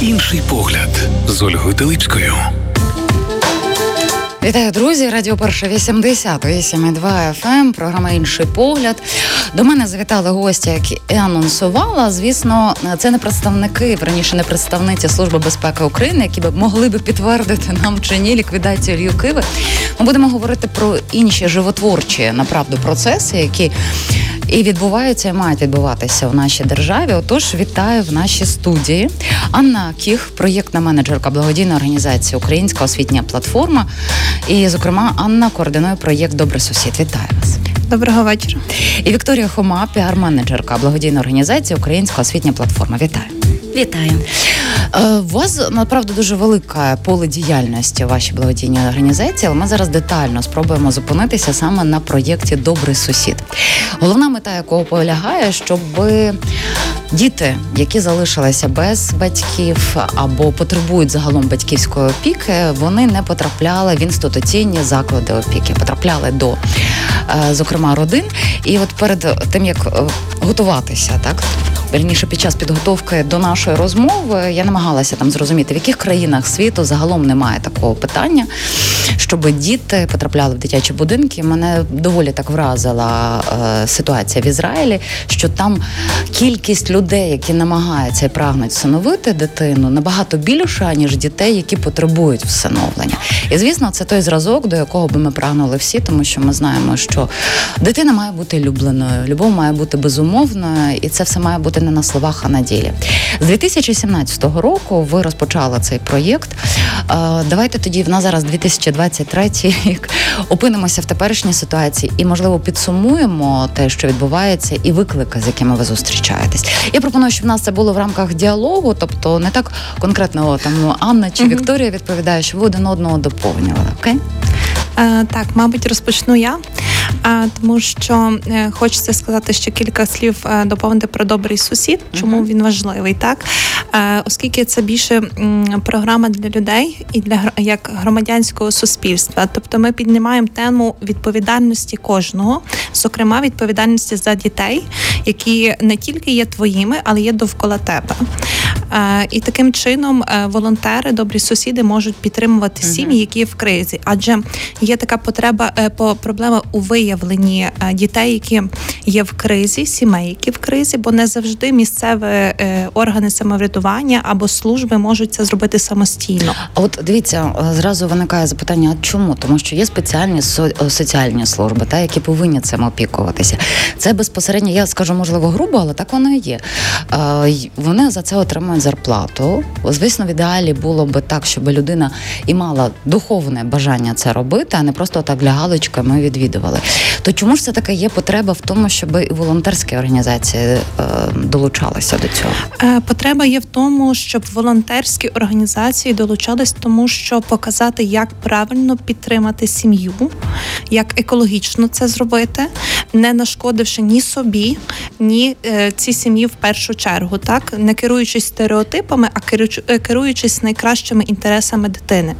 Інший погляд з Ольгою Теличкою. Вітаю, друзі! Радіо Перша 88,2 FM, програма Інший погляд. До мене завітали гості, які і анонсувала. Звісно, це не представники, раніше не представниці Служби безпеки України, які б могли би підтвердити нам чи ні ліквідацію Лью Киви. Ми будемо говорити про інші животворчі направду процеси, які і відбуваються і мають відбуватися в нашій державі. Отож, вітаю в нашій студії. Анна Кіх, проєктна менеджерка благодійної організації Українська освітня платформа. І, зокрема, Анна координує проєкт Добрий сусід. Вітаю вас. Доброго вечора. І Вікторія Хома, піар-менеджерка благодійної організації Українська освітня платформа. Вітаю. Вітаю. Е, у вас направду дуже велике поле діяльності вашій благодійній організації, але ми зараз детально спробуємо зупинитися саме на проєкті Добрий сусід, головна мета якого полягає, щоб діти, які залишилися без батьків або потребують загалом батьківської опіки, вони не потрапляли в інституційні заклади опіки, потрапляли до е, зокрема родин. І от перед тим як е, готуватися, так верніше під час підготовки до нашої розмови я намагалася там зрозуміти, в яких країнах світу загалом немає такого питання, щоб діти потрапляли в дитячі будинки. Мене доволі так вразила е, ситуація в Ізраїлі, що там кількість людей, які намагаються і прагнуть всиновити дитину, набагато більша ніж дітей, які потребують всиновлення. І звісно, це той зразок, до якого би ми прагнули всі, тому що ми знаємо, що дитина має бути любленою, любов має бути безумовною, і це все має бути не на словах, а на ділі. З 2017 року ви розпочали цей проєкт. Е, давайте тоді в нас зараз 2023 рік опинимося в теперішній ситуації і, можливо, підсумуємо те, що відбувається, і виклики, з якими ви зустрічаєтесь. Я пропоную, щоб в нас це було в рамках діалогу, тобто не так конкретно там ну, Анна чи Вікторія відповідає, що ви один одного доповнювали. Окей? Е, так, мабуть, розпочну я. Тому що е, хочеться сказати ще кілька слів е, доповнити про добрий сусід, чому uh-huh. він важливий, так оскільки це більше програма для людей і для як громадянського суспільства. Тобто ми піднімаємо тему відповідальності кожного, зокрема відповідальності за дітей, які не тільки є твоїми, але є довкола тебе. І таким чином волонтери, добрі сусіди можуть підтримувати сім'ї, які в кризі, адже є така потреба по проблема у виявленні е, дітей, які є в кризі, сімей, які в кризі, бо не завжди місцеві е, органи самоврядування або служби можуть це зробити самостійно. От дивіться, е, зразу виникає запитання: а чому? Тому що є спеціальні соціальні служби, та які повинні цим опікуватися. Це безпосередньо, я скажу, можливо, грубо, але так воно і є. Вони за це отримують зарплату. Звісно, в ідеалі було би так, щоб людина і мала духовне бажання це робити, а не просто так для галочки ми відвідували. То чому ж це така є потреба в тому, щоб і волонтерські організації е, долучалися до цього? Е, потреба є в тому, щоб волонтерські організації долучались, тому що показати, як правильно підтримати сім'ю, як екологічно це зробити, не нашкодивши ні собі, ні е, цій сім'ї в першу чергу, так не керуючись стереотипами, а керуючись найкращими інтересами дитини.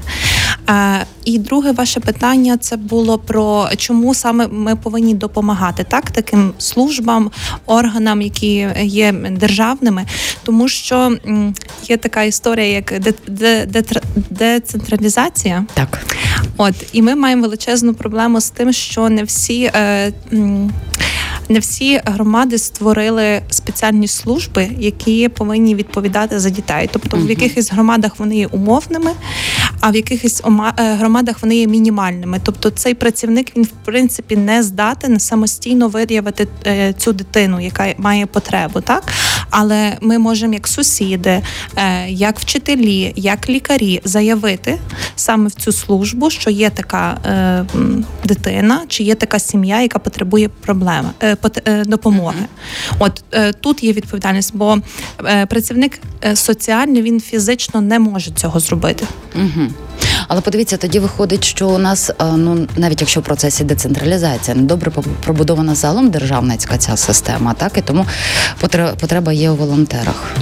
І друге ваше питання це було про чому саме ми повинні допомагати так таким службам, органам, які є державними, тому що є така історія, як децентралізація. Так, от і ми маємо величезну проблему з тим, що не всі. Е, не всі громади створили спеціальні служби, які повинні відповідати за дітей. Тобто, в якихось громадах вони є умовними, а в якихось е, громадах вони є мінімальними. Тобто, цей працівник він в принципі не здатен самостійно виявити е, цю дитину, яка має потребу, так але ми можемо, як сусіди, е, як вчителі, як лікарі, заявити саме в цю службу, що є така дитина, чи є така сім'я, яка потребує проблеми допомоги. От тут є відповідальність, бо працівник соціальний він фізично не може цього зробити. Угу. Але подивіться, тоді виходить, що у нас е, ну навіть якщо в процесі децентралізація недобре пробудована залом державницька ця система, так і тому потреба є у волонтерах.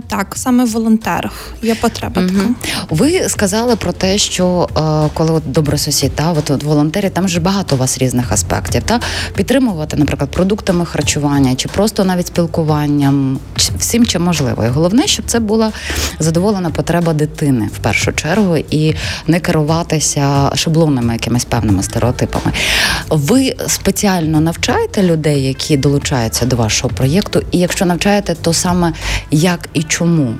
Так, саме в волонтерах є потреба. Угу. така. Ви сказали про те, що е, коли от добрий сусід, та от, от волонтери, там же багато у вас різних аспектів. Та підтримувати, наприклад, продуктами харчування чи просто навіть спілкуванням, чи- всім чим можливо. І головне, щоб це була задоволена потреба дитини в першу чергу, і не керуватися шаблонними якимись певними стереотипами. Ви спеціально навчаєте людей, які долучаються до вашого проєкту, і якщо навчаєте, то саме як і чому?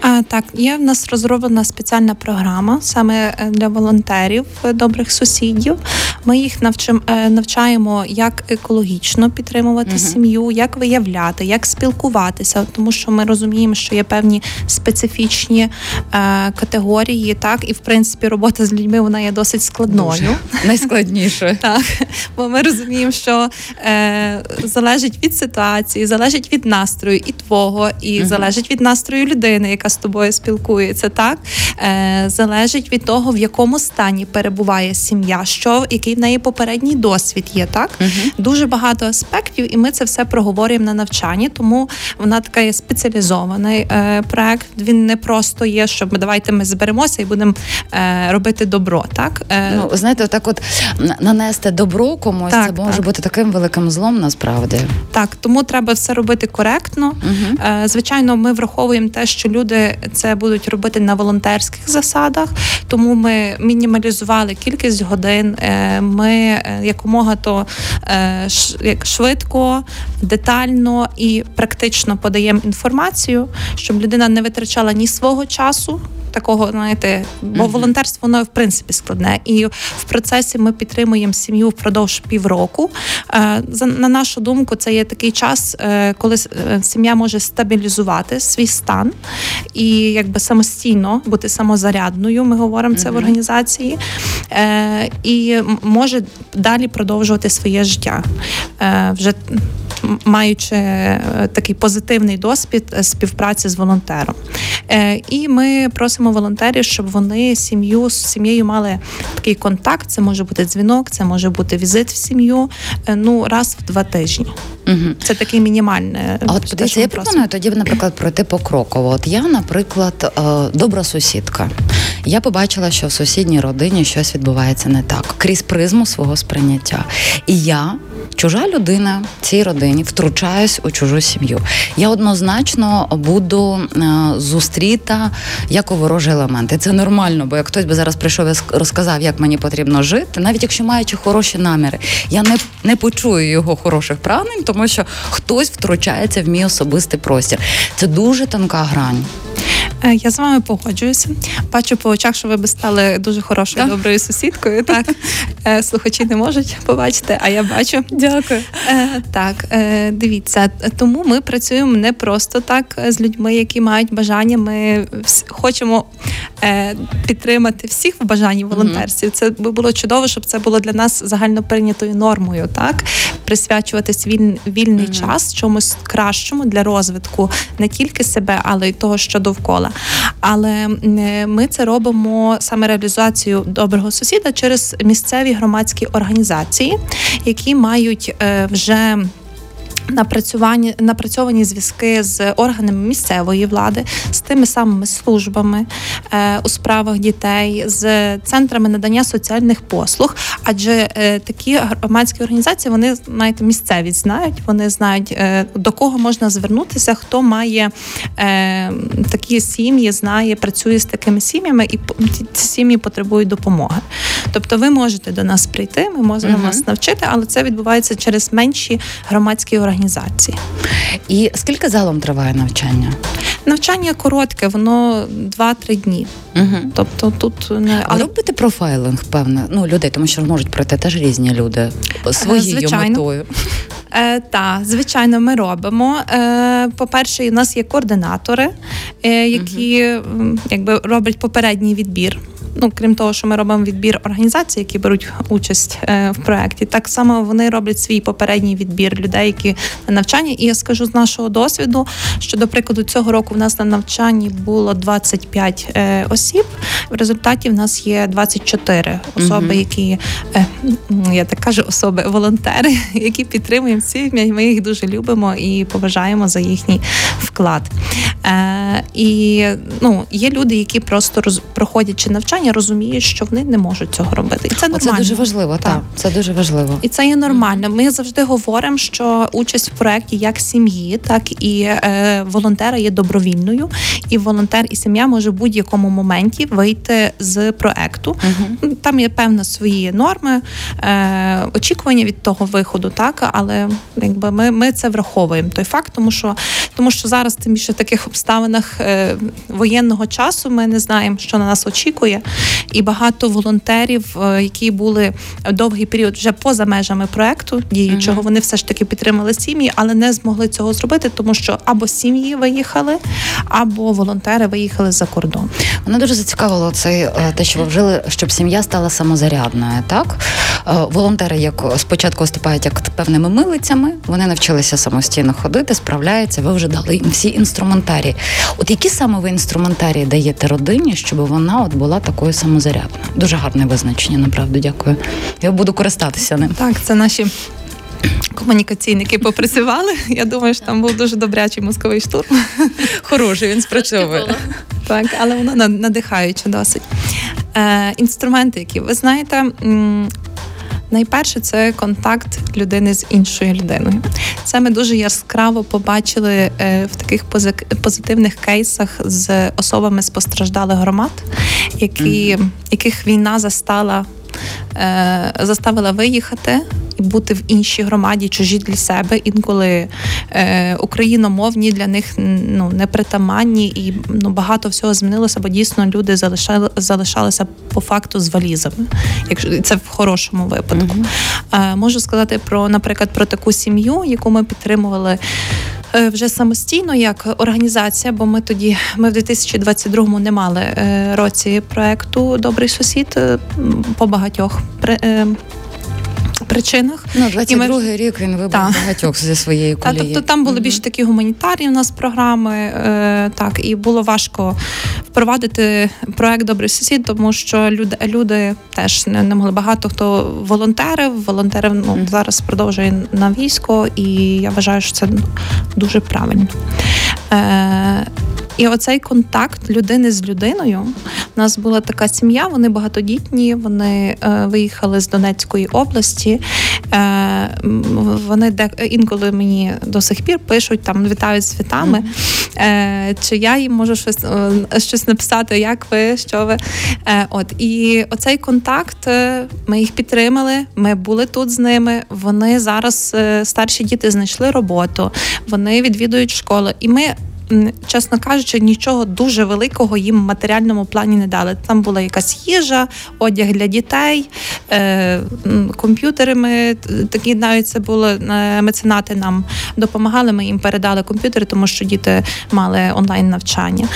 А, так, є в нас розроблена спеціальна програма саме е, для волонтерів е, добрих сусідів. Ми їх навчим, е, навчаємо, як екологічно підтримувати Мгм. сім'ю, як виявляти, як спілкуватися, тому що ми розуміємо, що є певні специфічні е, категорії, так і в принципі робота з людьми вона є досить складною. Найскладніше. Так, бо ми розуміємо, що залежить від ситуації, залежить від настрою і твого, і Мгм. залежить від настрою людини, яка з тобою спілкується. Так е, залежить від того, в якому стані перебуває сім'я, що який в неї попередній досвід є. Так Мгм. дуже багато аспектів, і ми це все проговорюємо на навчанні. Тому вона така є спеціалізований е, проект. Він не просто є, щоб ми давайте ми зберемося і будемо е, робити добро. Так Е, Ну, знаєте, так от нанести добро комусь, Так, це може так. бути таким великим злом насправді. Так, тому треба все робити коректно. Угу. Е, Звичайно, ми враховуємо те, що люди це будуть робити на волонтерських засадах, тому ми мінімалізували кількість годин. Е, Ми е, якомога то е, швидко, детально і практично подаємо інформацію, щоб людина не витрачала ні свого часу. Такого, знаєте, бо волонтерство воно в принципі складне, і в процесі ми підтримуємо сім'ю впродовж півроку. Е, На нашу думку, це є такий час, е, коли е, сім'я може стабілізувати свій стан і якби самостійно бути самозарядною. Ми говоримо це в організації, і може далі продовжувати своє життя. Вже маючи е, такий позитивний досвід е, співпраці з волонтером. Е, І ми просимо волонтерів, щоб вони сім'ю з сім'єю мали такий контакт. Це може бути дзвінок, це може бути візит в сім'ю. Ну раз в два тижні. Угу. Це таке мінімальне. А от подивіться, я пропоную тоді, наприклад, пройти покроково. От я, наприклад, добра сусідка. Я побачила, що в сусідній родині щось відбувається не так крізь призму свого сприйняття. І я, чужа людина цій родині, втручаюсь у чужу сім'ю. Я однозначно буду е, зустріта як у ворожий елемент. І це нормально, бо як хтось би зараз прийшов і розказав, як мені потрібно жити, навіть якщо маючи хороші наміри, я не, не почую його хороших прагнень, тому що хтось втручається в мій особистий простір. Це дуже тонка грань. Е, Я з вами погоджуюся. Бачу по очах, що ви би стали дуже хорошою, Так. доброю сусідкою. Так Е, слухачі не можуть побачити, а я бачу. Дякую. Е, Так, дивіться, тому ми працюємо не просто так з людьми, які мають бажання. Ми хочемо підтримати всіх в бажанні волонтерстві. Це би було чудово, щоб це було для нас загально прийнятою нормою, так присвячуватись віль, вільний час чомусь кращому для розвитку не тільки себе, але й того, що довкола. Але е, ми це робимо саме реалізацію доброго сусіда через місцеві громадські організації, які мають е, вже. Напрацювані напрацьовані зв'язки з органами місцевої влади, з тими самими службами е, у справах дітей, з центрами надання соціальних послуг. Адже е, такі громадські організації вони знаєте, місцеві знають, вони знають е, до кого можна звернутися, хто має е, такі сім'ї, знає, працює з такими сім'ями, і ці сім'ї потребують допомоги. Тобто, ви можете до нас прийти, ми можемо Мгм. вас навчити, але це відбувається через менші громадські організації. І скільки залом триває навчання? Навчання коротке, воно 2-3 дні. Угу. Тобто тут не А ви робите профайлинг, певне, ну людей, тому що можуть пройти теж різні люди своєю звичайно. метою. Е, та, звичайно, ми робимо. Е, по-перше, у нас є координатори, е, які м, якби роблять попередній відбір. Ну крім того, що ми робимо відбір організацій, які беруть участь е, в проєкті, так само вони роблять свій попередній відбір людей, які на навчанні. І я скажу з нашого досвіду, що до прикладу цього року в нас на навчанні було 25 е, осіб. В результаті в нас є 24 особи, Мгм. які е, я так кажу, особи волонтери, які підтримуємо сім'ї. Ми їх дуже любимо і поважаємо за їхній вклад. Е, і ну, є люди, які просто роз, проходячи навчання, розуміють, що вони не можуть цього робити. І це нормально. Це дуже важливо, так. Так. Це дуже важливо. І це є нормально. Ми завжди говоримо, що участь в проєкті як сім'ї, так і е, волонтера є добровільною, і волонтер і сім'я може в будь-якому моменті вийти з проекту. Мгм. Там є певні свої норми, е, очікування від того виходу, так але якби ми, ми це враховуємо. Той факт, тому що тому що зараз тим більше в таких обставинах е, воєнного часу ми не знаємо, що на нас очікує, і багато волонтерів, е, які були довгий період вже поза межами проекту діючого, Мгм. вони все ж таки підтримали сім'ї, але не змогли цього зробити, тому що або сім'ї виїхали, або волонтери виїхали за кордон. Мене дуже зацікавило цей е, те, що ви вжили, щоб сім'я стала самозарядною. Так Е, волонтери, як спочатку виступають як певними милицями, вони навчилися самостійно ходити, справляються. Ви вже дали їм всі інструментарії. От які саме ви інструментарії даєте родині, щоб вона от була такою самозарядною? Дуже гарне визначення, направду дякую. Я буду користатися ним. Так, це наші. Комунікаційники попрацювали. Я думаю, що там був дуже добрячий мозковий штурм. Хороший, він спрацьовує. Так, але воно на- надихаюче досить. Е, інструменти, які ви знаєте. Найперше це контакт людини з іншою людиною. Це ми дуже яскраво побачили е, в таких позитивних кейсах з особами з постраждалих громад, які, яких війна застала, е, заставила виїхати бути в іншій громаді, чужі для себе. Інколи е, україномовні для них ну, непритаманні, і ну, багато всього змінилося, бо дійсно люди залишали, залишалися по факту з валізами, якщо це в хорошому випадку. Е, можу сказати про, наприклад, про таку сім'ю, яку ми підтримували. е, Вже самостійно як організація, бо ми тоді ми в 2022-му не мали е, році проекту Добрий сусід е, по багатьох причинах. Ну, І ми- 22-й рік він вибрав Так. багатьох зі своєї Та, колії. тобто там були більш такі гуманітарні у нас програми, е, так, і було важко впровадити проект Добрий сусід, тому що люди, люди теж не, не могли. Багато хто волонтерив, волонтерив ну, Мгм. зараз продовжує на військо, і я вважаю, що це дуже правильно. Е, і оцей контакт людини з людиною. У нас була така сім'я, вони багатодітні, вони е, виїхали з Донецької області. Е, вони де інколи мені до сих пір пишуть там, вітають з святами. Е, чи я їм можу щось, е, щось написати, як ви, що ви. Е, от і оцей контакт, е, ми їх підтримали. Ми були тут з ними. Вони зараз е, старші діти знайшли роботу, вони відвідують школи, і ми. Чесно кажучи, нічого дуже великого їм в матеріальному плані не дали. Там була якась їжа, одяг для дітей, е, м, комп'ютери. Ми такі навіть це було е, меценати нам допомагали. Ми їм передали комп'ютери, тому що діти мали онлайн навчання.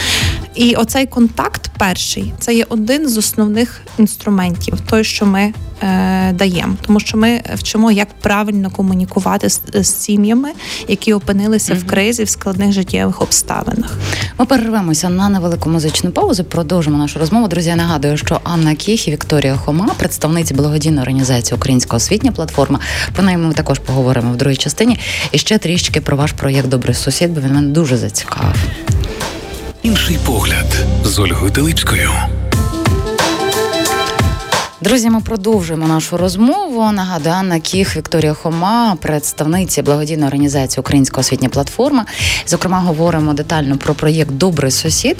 І оцей контакт перший це є один з основних інструментів, той, що ми е, даємо, тому що ми вчимо, як правильно комунікувати з, з сім'ями, які опинилися в кризі в складних життєвих обставинах. Ми перервемося на невелику музичну паузу. Продовжимо нашу розмову. Друзі, я нагадую, що Анна Кіх і Вікторія Хома, представниці благодійної організації Українська освітня платформа. Про неї ми також поговоримо в другій частині. І ще трішки про ваш проєкт Добрий сусід, бо він мене дуже зацікавив. Інший погляд з Ольгою Телипською. Друзі, ми продовжуємо нашу розмову. Нагадую, Анна Кіх, Вікторія Хома, представниці благодійної організації Українська освітня платформа. Зокрема, говоримо детально про проєкт Добрий сусід.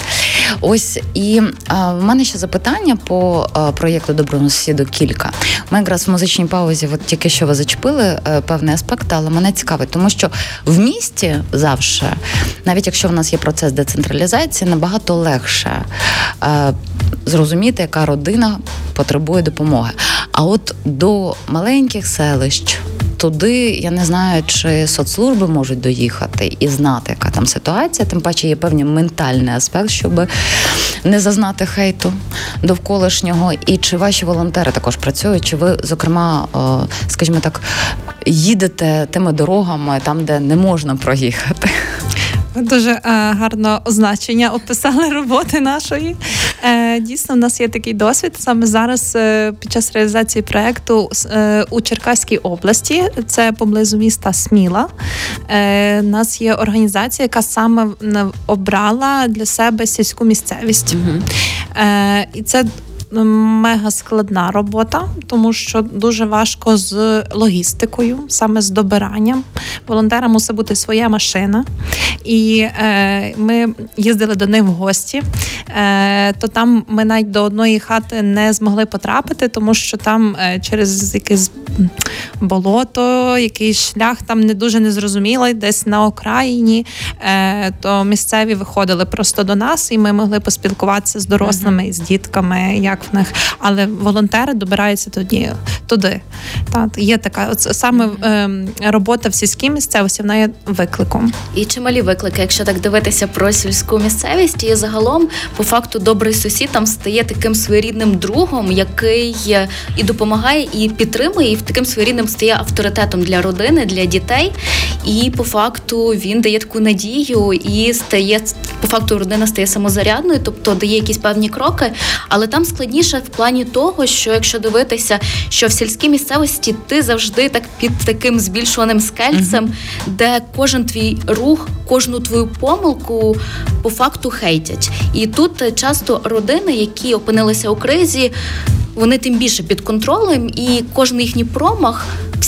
Ось і а, в мене ще запитання по а, проєкту Доброго сусіду кілька. Ми якраз в музичній паузі, от тільки що ви зачепили е, певний аспект, але мене цікавить, тому що в місті завжди, навіть якщо в нас є процес децентралізації, набагато легше е, зрозуміти, яка родина потребує допомоги. А от до маленьких селищ. Туди я не знаю, чи соцслужби можуть доїхати і знати, яка там ситуація. Тим паче є певний ментальний аспект, щоб не зазнати хейту довколишнього? І чи ваші волонтери також працюють? Чи ви, зокрема, е, скажімо так, їдете тими дорогами там, де не можна проїхати? Дуже е, гарно означення описали роботи нашої. Е, Дійсно, в нас є такий досвід. Саме зараз е, під час реалізації проекту е, у Черкаській області, це поблизу міста Сміла. Е, У нас є організація, яка саме обрала для себе сільську місцевість. угу. І це мега складна робота, тому що дуже важко з логістикою, саме з добиранням. Волонтера мусить бути своя машина. І е, ми їздили до них в гості, е, то там ми навіть до одної хати не змогли потрапити, тому що там е, через якесь болото, якийсь шлях там не дуже незрозумілий, десь на окраїні, е, то місцеві виходили просто до нас, і ми могли поспілкуватися з дорослими, uh-huh. з дітками. як в них, але волонтери добираються тоді туди. Так, є така от саме mm-hmm. е, робота в сільській місцевості, вона є викликом. І чималі виклики, якщо так дивитися про сільську місцевість, і загалом, по факту, добрий сусід там стає таким своєрідним другом, який і допомагає, і підтримує, і таким своєрідним стає авторитетом для родини, для дітей. І по факту він дає таку надію і стає по факту родина стає самозарядною, тобто дає якісь певні кроки, але там складніше в плані того, що якщо дивитися, що в сільській місцевості ти завжди так під таким збільшуваним скельцем, mm-hmm. де кожен твій рух, кожну твою помилку по факту хейтять. І тут часто родини, які опинилися у кризі, вони тим більше під контролем, і кожен їхній промах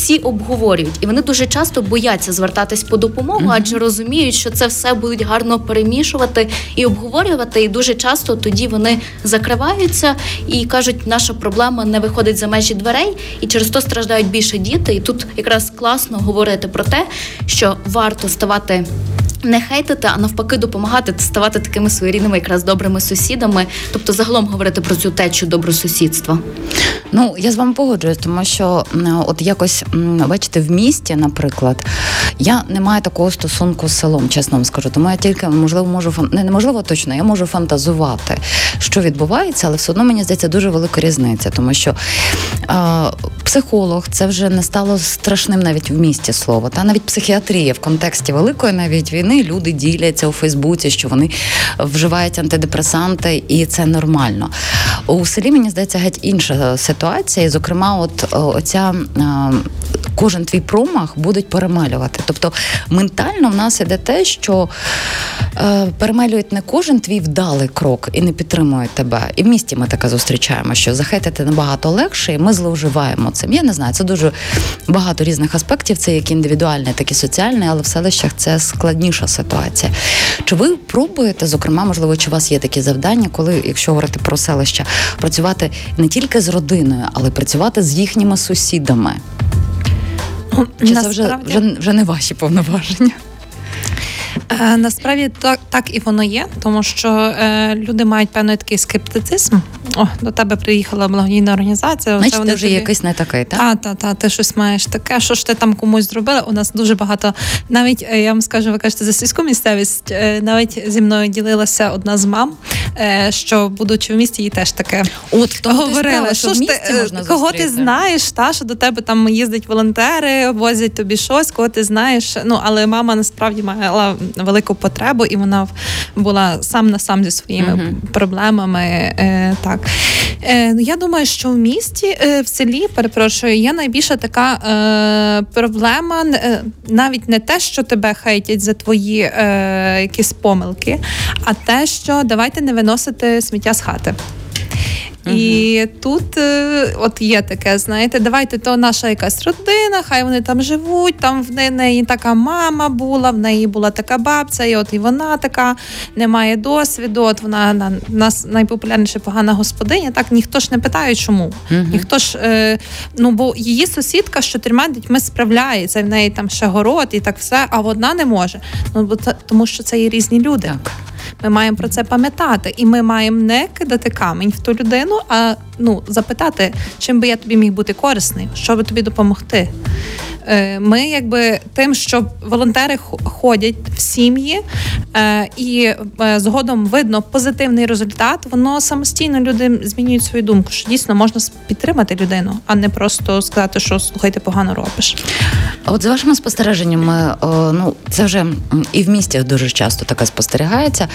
всі обговорюють, і вони дуже часто бояться звертатись по допомогу, mm-hmm. адже розуміють, що це все будуть гарно перемішувати і обговорювати. І дуже часто тоді вони закриваються і кажуть, наша проблема не виходить за межі дверей, і через то страждають більше діти. І тут якраз класно говорити про те, що варто ставати не хейтити, а навпаки, допомагати ставати такими своєрідними, якраз добрими сусідами, тобто загалом говорити про цю течу добросусідства. Ну я з вами погоджуюсь, тому що от якось бачите, в місті, наприклад, я не маю такого стосунку з селом, чесно вам скажу. Тому я тільки можливо можу не неможливо точно, я можу фантазувати, що відбувається, але все одно мені здається дуже велика різниця, тому що психолог це вже не стало страшним навіть в місті слово, та навіть психіатрія в контексті великої навіть війни люди діляться у Фейсбуці, що вони вживають антидепресанти, і це нормально. У селі мені здається геть інша ситуація. І, зокрема, от оця кожен твій промах будуть перемалювати. Тобто ментально в нас іде те, що е, перемалюють не кожен твій вдалий крок і не підтримують тебе. І в місті ми таке зустрічаємо, що захетити набагато легше, і ми зловживаємо цим. Я не знаю, це дуже багато різних аспектів. Це як індивідуальне, так і соціальне, але в селищах це складніша ситуація. Чи ви пробуєте, зокрема, можливо, чи у вас є такі завдання, коли, якщо говорити про селища, працювати не тільки з родиною, але працювати з їхніми сусідами? Чи це вже, вже, вже не ваші повноваження? Е, насправді так так і воно є, тому що е, люди мають певний такий скептицизм. О, до тебе приїхала благодійна організація. Значить, ти вже тобі... якийсь не такий, так? Та, та, та, ти щось маєш таке, що ж ти там комусь зробила. У нас дуже багато. Навіть е, я вам скажу, ви кажете за сільську місцевість. Е, навіть зі мною ділилася одна з мам, що будучи в місті, їй теж таке От говорила, що ж ти можна кого зустріти. ти знаєш, та що до тебе там їздять волонтери, возять тобі щось, кого ти знаєш. Ну але мама насправді мала велику потребу, і вона була сам на сам зі своїми uh-huh. проблемами. Е, Так Е, я думаю, що в місті е, в селі перепрошую є найбільша така е, проблема, е, навіть не те, що тебе хейтять за твої е, якісь помилки, а те, що давайте не виносити сміття з хати. І тут е, от є таке, знаєте, давайте то наша якась родина, хай вони там живуть, там в неї така мама була, в неї була така бабця, і от і вона така не має досвіду. От вона на нас найпопулярніша погана господиня. Так ніхто ж не питає, чому. uh Ніхто ж е, ну бо її сусідка з чотирма дітьми справляється, в неї там ще город і так все, а вона не може. Ну бо це тому, що це є різні люди. Так. Ми маємо про це пам'ятати, і ми маємо не кидати камінь в ту людину, а ну запитати, чим би я тобі міг бути корисний, що би тобі допомогти. Е, ми якби тим, що волонтери ходять в сім'ї е, і е, згодом видно позитивний результат, воно самостійно люди змінюють свою думку, що дійсно можна підтримати людину, а не просто сказати, що слухай, ти погано робиш. От за вашими спостереженнями, ну це вже і в місті дуже часто таке спостерігається.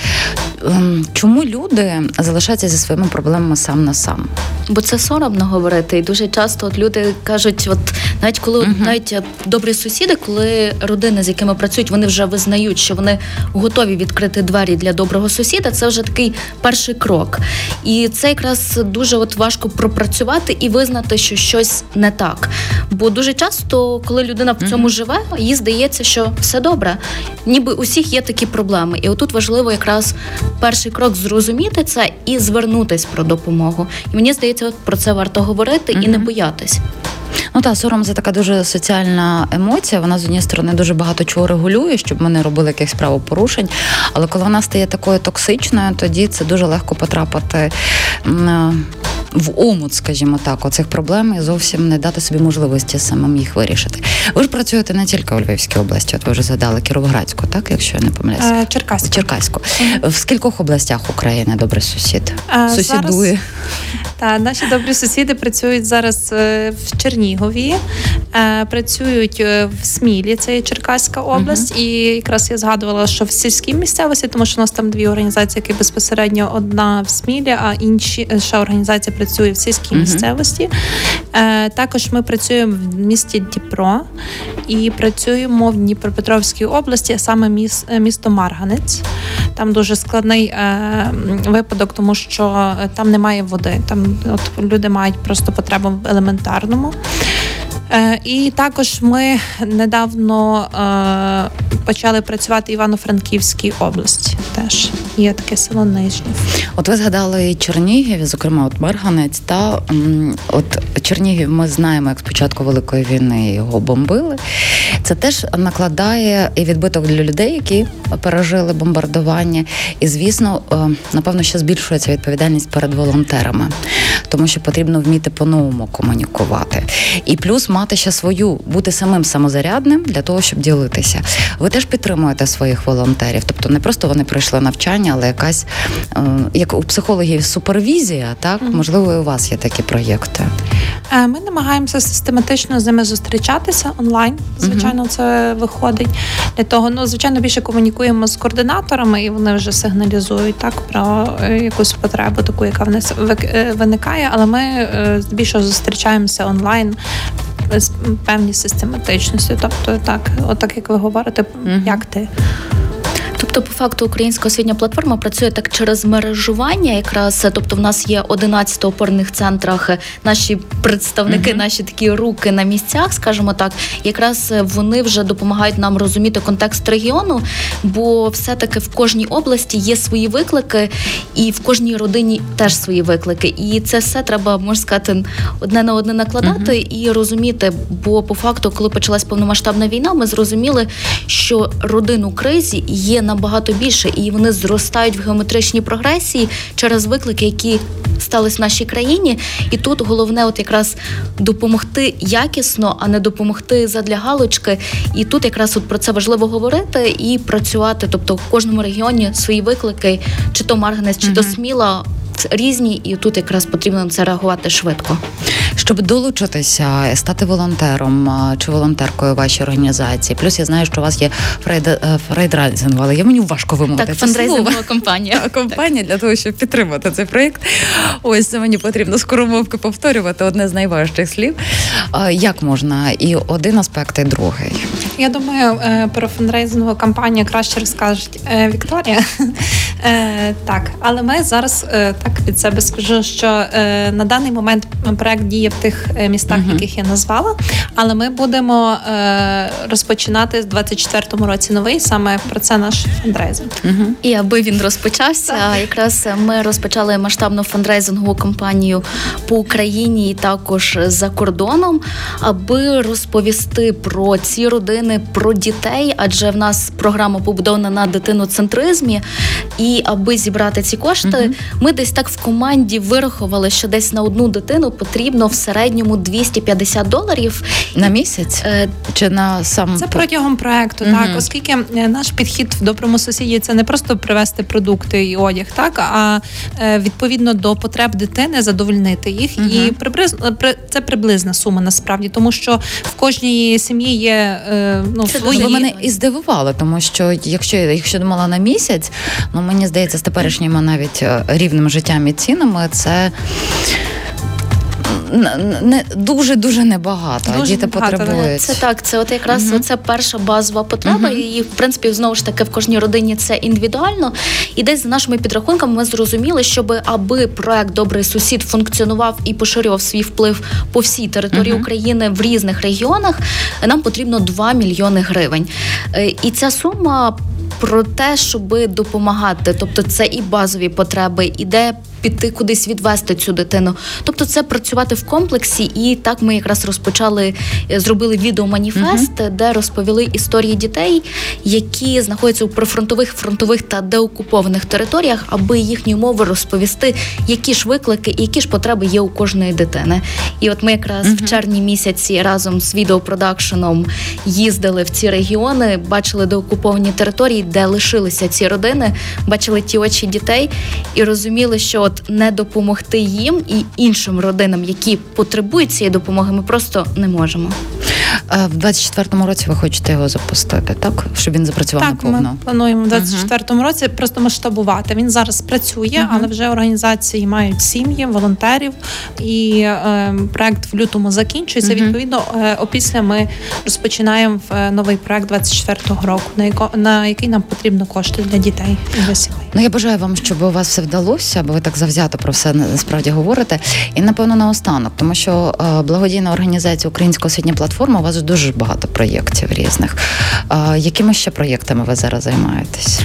Ем, чому люди залишаються зі своїми проблемами сам на сам? Бо це соромно говорити, і дуже часто от люди кажуть, от навіть коли uh навіть добрі сусіди, коли родини, з якими працюють, вони вже визнають, що вони готові відкрити двері для доброго сусіда. Це вже такий перший крок, і це якраз дуже от важко пропрацювати і визнати, що щось не так. Бо дуже часто, коли людина в цьому uh живе, їй здається, що все добре, ніби усіх є такі проблеми. І отут важливо якраз перший крок зрозуміти це і звернутись про допомогу. І мені здається, от про це варто говорити uh і не боятись. Ну та сором це така дуже соціальна емоція. Вона з однієї сторони дуже багато чого регулює, щоб ми не робили якихось правопорушень. Але коли вона стає такою токсичною, тоді це дуже легко потрапити в омут, скажімо так, оцих проблем і зовсім не дати собі можливості самим їх вирішити. Ви ж працюєте не тільки у Львівській області, от ви вже згадали Кіровоградську, так якщо я не помиляюся? Е, Черкаську. Черкаську. В скількох областях України добрий сусід? Е, Сусідує. Та наші добрі сусіди працюють зараз е, в Чернігові, працюють в Смілі, це є Черкаська область, uh-huh. і якраз я згадувала, що в сільській місцевості, тому що у нас там дві організації, які безпосередньо одна в Смілі, а інші ще організація працює в сільській uh-huh. місцевості. Також ми працюємо в місті Дніпро і працюємо в Дніпропетровській області, а саме місто Марганець. Там дуже складний е, випадок, тому що там немає води. Там от люди мають просто потребу в елементарному. Е, і також ми недавно е, почали працювати в Івано-Франківській області. Теж є таке село Нижнів. От ви згадали Чернігів, зокрема, от Марганець. Та от Чернігів, ми знаємо, як спочатку великої війни його бомбили. Це теж накладає і відбиток для людей, які пережили бомбардування. І звісно, е, напевно, ще збільшується відповідальність перед волонтерами, тому що потрібно вміти по-новому комунікувати. І плюс мати ще свою, бути самим самозарядним для того, щоб ділитися. Ви теж підтримуєте своїх волонтерів, тобто не просто вони пройшли навчання, але якась е, як у психологів супервізія, так можливо, і у вас є такі проєкти. Е, ми намагаємося систематично з ними зустрічатися онлайн. Звичайно, це виходить для того. Ну, звичайно, більше комунікуємо з координаторами, і вони вже сигналізують так про е, якусь потребу, таку, яка в нас виникає. Але ми здебільшого зустрічаємося онлайн з певній систематичності. Тобто, так, отак як ви говорите, mm-hmm. як ти. Тобто, по факту, українська освітня платформа працює так через мережування, якраз тобто, в нас є 11 опорних центрах наші представники, uh-huh. наші такі руки на місцях, скажімо так, якраз вони вже допомагають нам розуміти контекст регіону, бо все-таки в кожній області є свої виклики, і в кожній родині теж свої виклики. І це все треба можна сказати одне на одне накладати uh-huh. і розуміти. Бо по факту, коли почалась повномасштабна війна, ми зрозуміли, що родин у кризі є на набагато більше, і вони зростають в геометричній прогресії через виклики, які стались в нашій країні. І тут головне, от якраз допомогти якісно, а не допомогти задля галочки. І тут якраз от про це важливо говорити і працювати. Тобто в кожному регіоні свої виклики, чи то Марганець, чи то Сміла різні, і тут якраз потрібно на це реагувати швидко. Щоб долучитися, стати волонтером чи волонтеркою вашій організації. Плюс я знаю, що у вас є фрейд, фрейдрайзинг, але я мені важко вимовити. Так, фандрейзингова кампанія. Кампанія для того, щоб підтримати цей проєкт. Ось це мені потрібно скоромовки повторювати одне з найважчих слів. Як можна і один аспект, і другий. Я думаю, е, про фандрейзингову кампанію краще розкажуть е, Вікторія. Е, так, але ми зараз так від себе скажу, що на даний момент проект діє в тих містах, uh-huh. яких я назвала. Але ми будемо розпочинати в 24-му році новий саме про це наш фандрейзинг. Uh-huh. І аби він розпочався, так. якраз ми розпочали масштабну фандрейзингову кампанію по Україні і також за кордоном, аби розповісти про ці родини, про дітей, адже в нас програма побудована на дитиноцентризмі, і І аби зібрати ці кошти, ми десь так в команді вирахували, що десь на одну дитину потрібно в середньому 250 доларів. На місяць Е, чи на сам Це протягом проекту, Мгм. так оскільки е, наш підхід в доброму сусіді це не просто привезти продукти і одяг, так а е, відповідно до потреб дитини задовольнити їх. Мгм. І приблизно при- це приблизна сума насправді, тому що в кожній сім'ї є е, ну Це свої Ви мене і здивували, тому що якщо якщо думала на місяць, ну мені здається, з теперішніми навіть рівним життям і цінами це. Не дуже дуже небагато. Дуже Діти небагато, потребують. Це так, це от якраз Мгм. це перша базова потреба, Мгм. і в принципі знову ж таки в кожній родині це індивідуально. І десь за нашими підрахунками ми зрозуміли, щоб аби проект Добрий сусід функціонував і поширював свій вплив по всій території Мгм. України в різних регіонах, нам потрібно 2 мільйони гривень. Е, І ця сума. Про те, щоб допомагати, тобто це і базові потреби, і де піти кудись відвести цю дитину. Тобто, це працювати в комплексі, і так ми якраз розпочали, е, зробили відеоманіфест, де розповіли історії дітей, які знаходяться у прифронтових, фронтових та деокупованих територіях, аби їхні умови розповісти, які ж виклики і які ж потреби є у кожної дитини. І от ми якраз в червні місяці разом з відеопродакшеном їздили в ці регіони, бачили деокуповані території, де лишилися ці родини, бачили ті очі дітей і розуміли, що от не допомогти їм і іншим родинам, які потребують цієї допомоги, ми просто не можемо. Е, В 24-му році ви хочете його запустити, так? Щоб він запрацював Так, ми плануємо в 24-му році просто масштабувати. Він зараз працює, Мгм. але вже організації мають сім'ї, волонтерів, і е, проект в лютому закінчується. Мгм. Відповідно, е, опісля ми розпочинаємо в е, новий проект 24-го року, на яко на який нам потрібно кошти для дітей і для сімей. Ну я бажаю вам, щоб у вас все вдалося, бо ви так завзято про все насправді говорите. І напевно наостанок, тому що е, благодійна організація Українська освітня платформа у вас дуже багато проєктів різних. Е, якими ще проєктами ви зараз займаєтесь?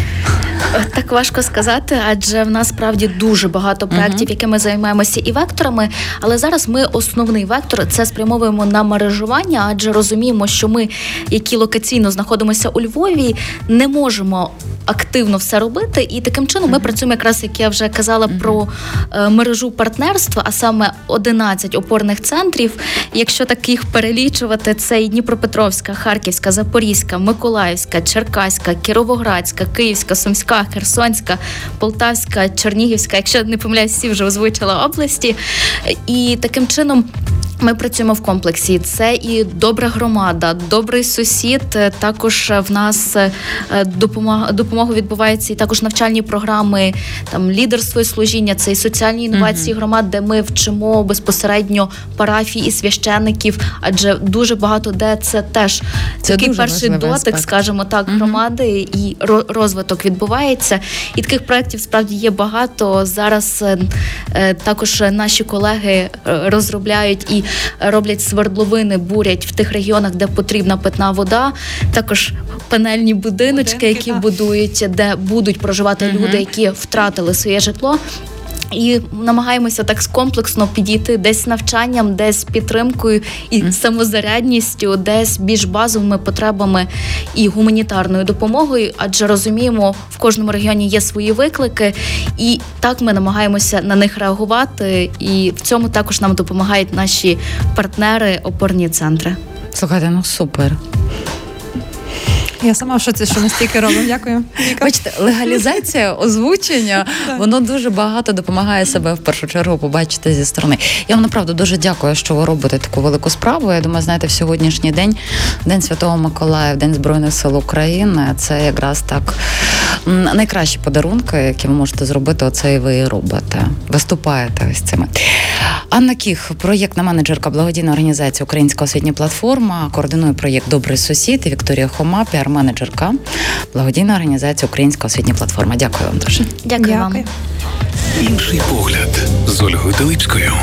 Так важко сказати, адже в нас справді дуже багато проєктів, якими займаємося і векторами. Але зараз ми основний вектор це спрямовуємо на мережування, адже розуміємо, що ми, які локаційно знаходимося у Львові, не можемо активно все робити. І таким чином ми працюємо, якраз як я вже казала, про е, мережу партнерства, а саме 11 опорних центрів. Якщо так їх перелічувати, це і Дніпропетровська, Харківська, Запорізька, Миколаївська, Черкаська, Кіровоградська, Київська, Сумська, Херсонська, Полтавська, Чернігівська. Якщо не помиляюсь, всі вже озвучила області. І таким чином. Ми працюємо в комплексі. Це і добра громада, добрий сусід. Е, Також в нас е, допомога допомога відбувається і також навчальні програми, там лідерство і служіння, це і соціальні інновації громад, де ми вчимо безпосередньо парафії і священиків, адже дуже багато де це теж Це такий перший дотик, аспект. скажімо так, громади і ро- розвиток відбувається. І таких проєктів справді є багато. Зараз е, е, також наші колеги е, розробляють і роблять свердловини, бурять в тих регіонах, де потрібна питна вода. Також панельні будиночки, Будинки, які так. будують, де будуть проживати люди, які втратили своє житло. І намагаємося так комплексно підійти десь з навчанням, десь підтримкою і самозарядністю, десь більш базовими потребами і гуманітарною допомогою, адже розуміємо, в кожному регіоні є свої виклики, і так ми намагаємося на них реагувати. І в цьому також нам допомагають наші партнери, опорні центри. Слухайте, ну супер. Я сама в шоці, що настільки робимо. Дякую. Бачите, легалізація озвучення воно дуже багато допомагає себе в першу чергу побачити зі сторони. Я вам направду дуже дякую, що ви робите таку велику справу. Я думаю, знаєте, в сьогоднішній день, День Святого Миколая, День Збройних сил України. Це якраз так найкращі подарунки, які ви можете зробити. Оце і ви і робите. Виступаєте ось цими. Анна Кіх, проєктна менеджерка благодійної організації Українська освітня платформа, координує проєкт Добрий сусід. І Вікторія Хома, піар-менеджерка благодійної організації Українська освітня платформа. Дякую вам дуже. Дякую, вам. Інший погляд з Ольгою Теличкою.